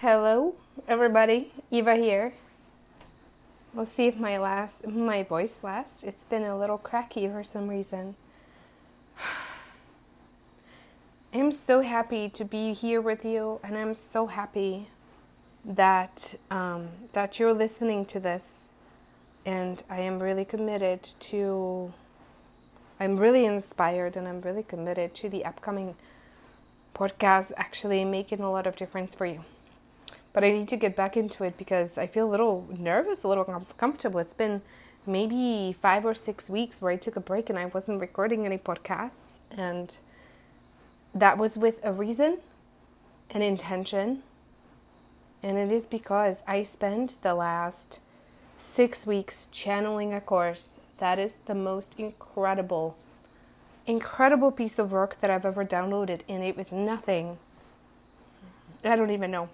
Hello, everybody. Eva here. We'll see if my last my voice lasts. It's been a little cracky for some reason. I'm so happy to be here with you, and I'm so happy that um, that you're listening to this. And I am really committed to. I'm really inspired, and I'm really committed to the upcoming podcast actually making a lot of difference for you but I need to get back into it because I feel a little nervous, a little uncomfortable. It's been maybe five or six weeks where I took a break and I wasn't recording any podcasts. And that was with a reason, an intention. And it is because I spent the last six weeks channeling a course that is the most incredible, incredible piece of work that I've ever downloaded. And it was nothing. I don't even know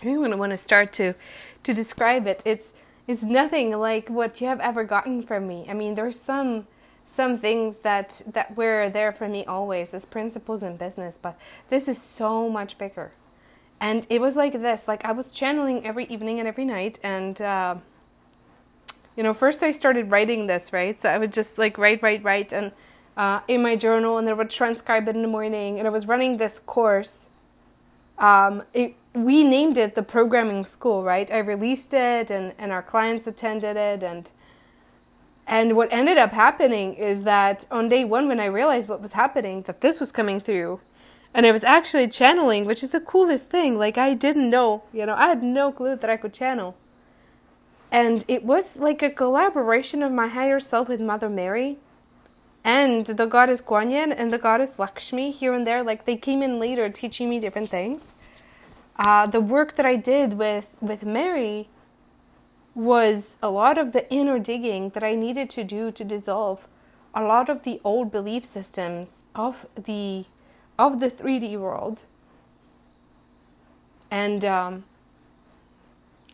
I don't want to start to to describe it. It's it's nothing like what you have ever gotten from me. I mean, there's some some things that that were there for me always as principles in business, but this is so much bigger. And it was like this, like I was channeling every evening and every night, and uh, you know, first I started writing this, right? So I would just like write, write, write, and uh, in my journal, and I would transcribe it in the morning, and I was running this course. Um, it, we named it the programming school, right? I released it and, and our clients attended it and and what ended up happening is that on day one when I realized what was happening, that this was coming through and I was actually channeling, which is the coolest thing. Like I didn't know, you know, I had no clue that I could channel. And it was like a collaboration of my higher self with Mother Mary and the goddess Kuan Yin and the goddess Lakshmi here and there. Like they came in later teaching me different things uh, the work that I did with, with Mary was a lot of the inner digging that I needed to do to dissolve a lot of the old belief systems of the of the 3D world. And um,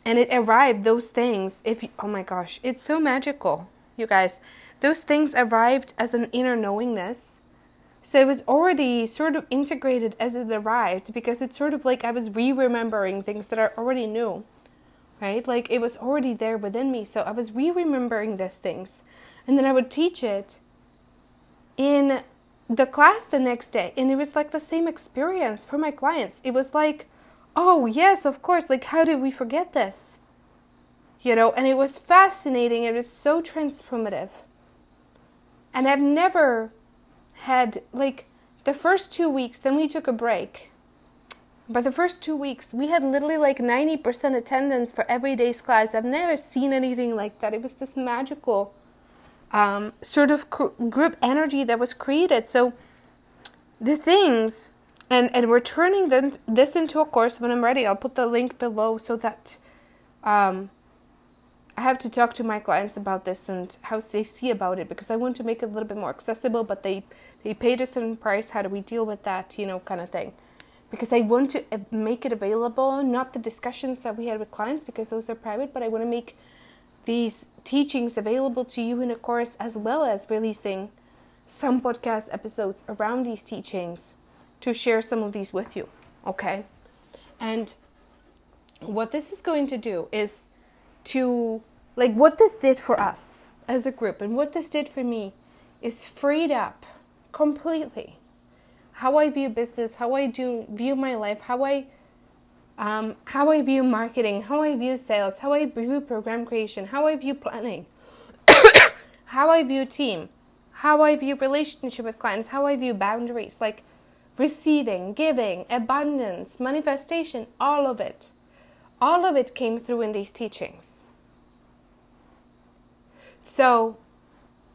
and it arrived those things if you, oh my gosh it's so magical you guys those things arrived as an inner knowingness so it was already sort of integrated as it arrived because it's sort of like I was re remembering things that I already knew, right? Like it was already there within me. So I was re remembering these things. And then I would teach it in the class the next day. And it was like the same experience for my clients. It was like, oh, yes, of course. Like, how did we forget this? You know, and it was fascinating. It was so transformative. And I've never had like the first two weeks, then we took a break. But the first two weeks, we had literally like 90% attendance for every day's class. I've never seen anything like that. It was this magical um, sort of group energy that was created. So the things, and, and we're turning this into a course when I'm ready. I'll put the link below so that um, I have to talk to my clients about this and how they see about it because I want to make it a little bit more accessible, but they they paid a certain price. How do we deal with that? You know, kind of thing. Because I want to uh, make it available, not the discussions that we had with clients because those are private, but I want to make these teachings available to you in a course as well as releasing some podcast episodes around these teachings to share some of these with you. Okay? And what this is going to do is to like what this did for us as a group and what this did for me is freed up completely how I view business, how I do view my life, how I um, how I view marketing, how I view sales, how I view program creation, how I view planning, how I view team, how I view relationship with clients, how I view boundaries, like receiving, giving, abundance, manifestation, all of it. All of it came through in these teachings. So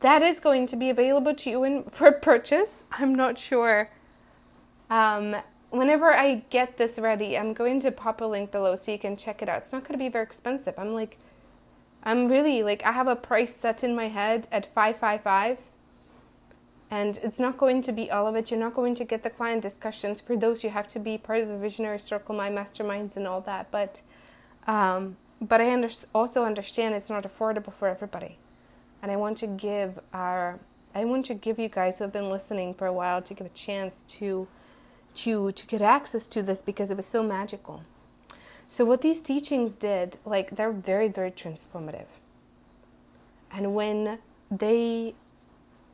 that is going to be available to you in, for purchase. I'm not sure. Um, whenever I get this ready, I'm going to pop a link below so you can check it out. It's not going to be very expensive. I'm like, I'm really like, I have a price set in my head at 555 and it's not going to be all of it. You're not going to get the client discussions. For those, you have to be part of the visionary circle, my masterminds, and all that. But, um, but I under- also understand it's not affordable for everybody and I want to give our I want to give you guys who have been listening for a while to give a chance to to to get access to this because it was so magical. So what these teachings did, like they're very, very transformative. And when they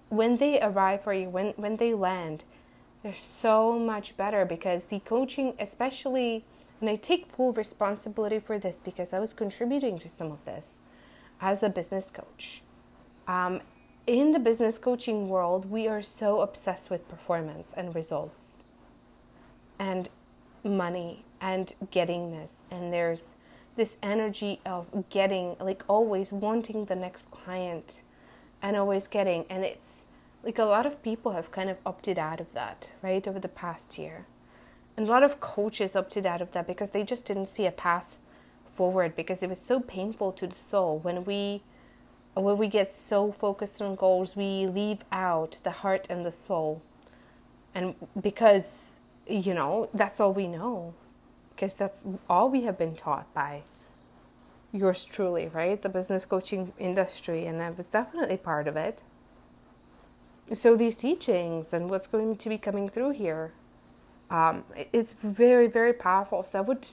when they arrive for you, when when they land, they're so much better because the coaching, especially and I take full responsibility for this because I was contributing to some of this as a business coach. Um, in the business coaching world, we are so obsessed with performance and results and money and gettingness. And there's this energy of getting, like always wanting the next client and always getting. And it's like a lot of people have kind of opted out of that, right, over the past year. And a lot of coaches opted out of that because they just didn't see a path forward because it was so painful to the soul. When we when we get so focused on goals we leave out the heart and the soul. And because you know that's all we know because that's all we have been taught by yours truly right? The business coaching industry and i was definitely part of it. So these teachings and what's going to be coming through here um, it's very very powerful so i would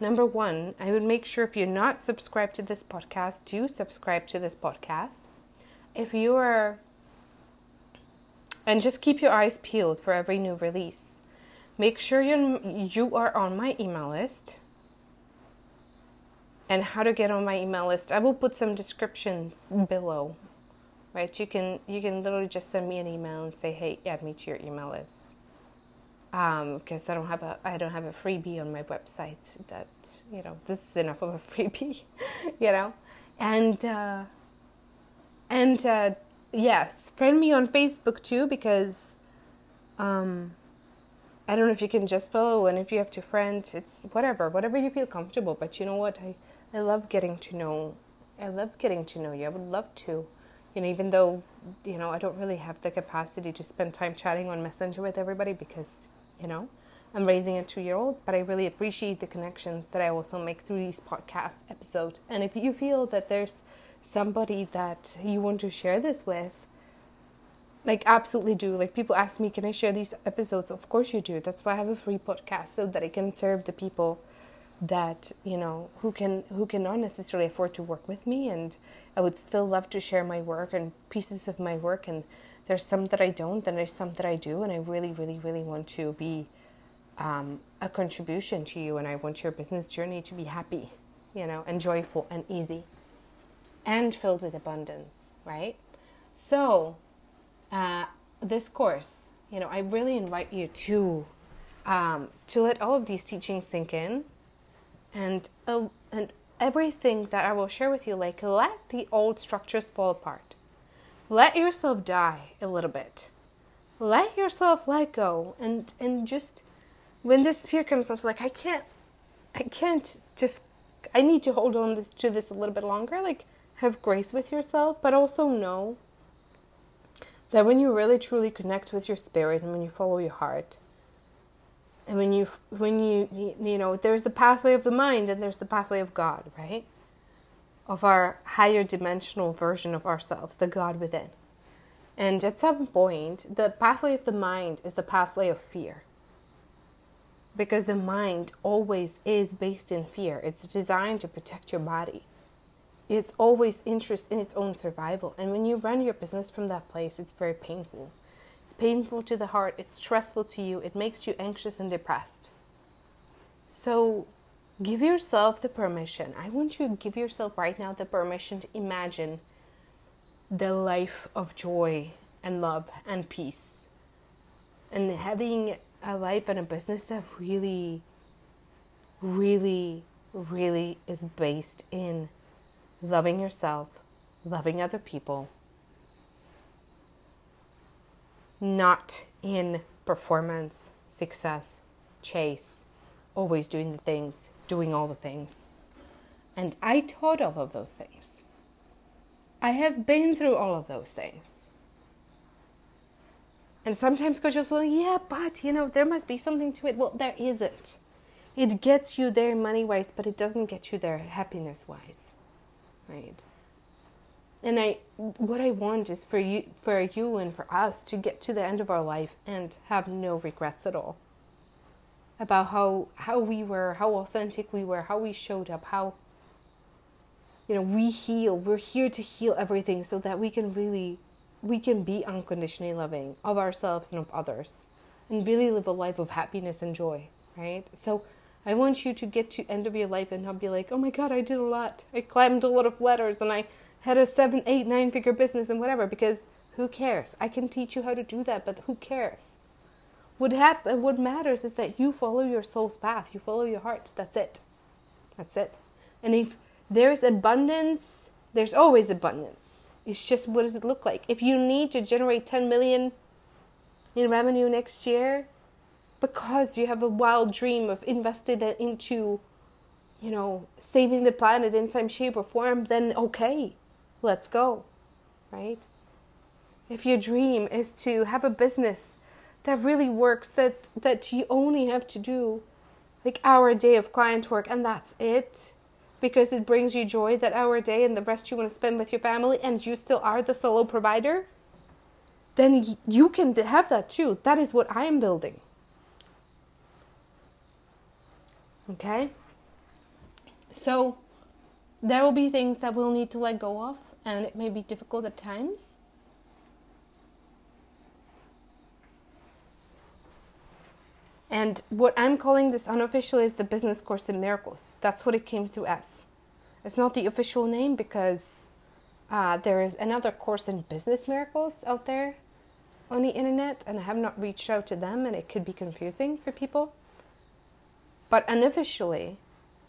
Number one, I would make sure if you're not subscribed to this podcast, do subscribe to this podcast. If you are, and just keep your eyes peeled for every new release. Make sure you you are on my email list. And how to get on my email list, I will put some description below. Right? You can you can literally just send me an email and say, "Hey, add me to your email list." Because um, I don't have a I don't have a freebie on my website that you know this is enough of a freebie, you know, and uh, and uh, yes, friend me on Facebook too because um, I don't know if you can just follow and if you have to friend, it's whatever, whatever you feel comfortable. But you know what, I I love getting to know, I love getting to know you. I would love to, you know, even though you know I don't really have the capacity to spend time chatting on Messenger with everybody because you know. I'm raising a two year old, but I really appreciate the connections that I also make through these podcast episodes. And if you feel that there's somebody that you want to share this with, like absolutely do. Like people ask me, can I share these episodes? Of course you do. That's why I have a free podcast so that I can serve the people that you know who can who cannot necessarily afford to work with me and I would still love to share my work and pieces of my work and there's some that I don't, and there's some that I do, and I really, really, really want to be um, a contribution to you, and I want your business journey to be happy, you know, and joyful and easy, and filled with abundance, right? So, uh, this course, you know, I really invite you to um, to let all of these teachings sink in, and uh, and everything that I will share with you, like let the old structures fall apart let yourself die a little bit. Let yourself let go and and just when this fear comes up, it's like I can't I can't just I need to hold on this to this a little bit longer. Like have grace with yourself, but also know that when you really truly connect with your spirit and when you follow your heart and when you when you you know there's the pathway of the mind and there's the pathway of God, right? Of our higher dimensional version of ourselves, the God within. And at some point, the pathway of the mind is the pathway of fear. Because the mind always is based in fear. It's designed to protect your body. It's always interested in its own survival. And when you run your business from that place, it's very painful. It's painful to the heart, it's stressful to you, it makes you anxious and depressed. So Give yourself the permission. I want you to give yourself right now the permission to imagine the life of joy and love and peace. And having a life and a business that really, really, really is based in loving yourself, loving other people, not in performance, success, chase, always doing the things doing all the things. And I taught all of those things. I have been through all of those things. And sometimes coaches will, yeah, but you know, there must be something to it. Well, there isn't. It gets you there money wise, but it doesn't get you there happiness wise. Right? And I what I want is for you for you and for us to get to the end of our life and have no regrets at all about how how we were, how authentic we were, how we showed up, how you know, we heal. We're here to heal everything so that we can really we can be unconditionally loving of ourselves and of others and really live a life of happiness and joy, right? So I want you to get to end of your life and not be like, oh my god, I did a lot. I climbed a lot of ladders and I had a seven, eight, nine figure business and whatever, because who cares? I can teach you how to do that, but who cares? What hap- what matters is that you follow your soul's path, you follow your heart. That's it. That's it. And if there's abundance, there's always abundance. It's just what does it look like? If you need to generate 10 million in revenue next year because you have a wild dream of invested into you know, saving the planet in some shape or form, then okay, let's go. Right? If your dream is to have a business that really works, that that you only have to do like hour a day of client work and that's it, because it brings you joy that hour day and the rest you want to spend with your family and you still are the solo provider, then you can have that too. That is what I am building. Okay? So there will be things that we'll need to let go of and it may be difficult at times. And what I'm calling this unofficially is the Business Course in Miracles. That's what it came through as. It's not the official name because uh, there is another course in Business Miracles out there on the internet, and I have not reached out to them, and it could be confusing for people. But unofficially,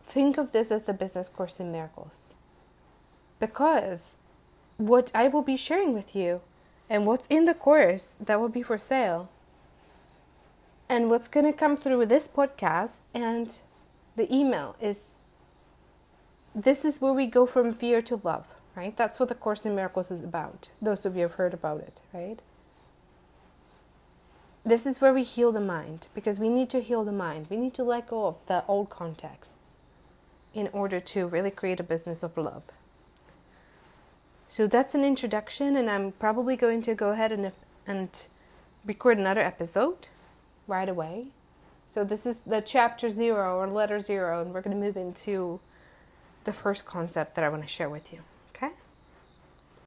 think of this as the Business Course in Miracles. Because what I will be sharing with you and what's in the course that will be for sale and what's going to come through with this podcast and the email is this is where we go from fear to love, right? That's what the Course in Miracles is about. Those of you have heard about it, right? This is where we heal the mind because we need to heal the mind. We need to let go of the old contexts in order to really create a business of love. So that's an introduction, and I'm probably going to go ahead and, and record another episode right away. So this is the chapter zero or letter zero, and we're going to move into the first concept that I want to share with you.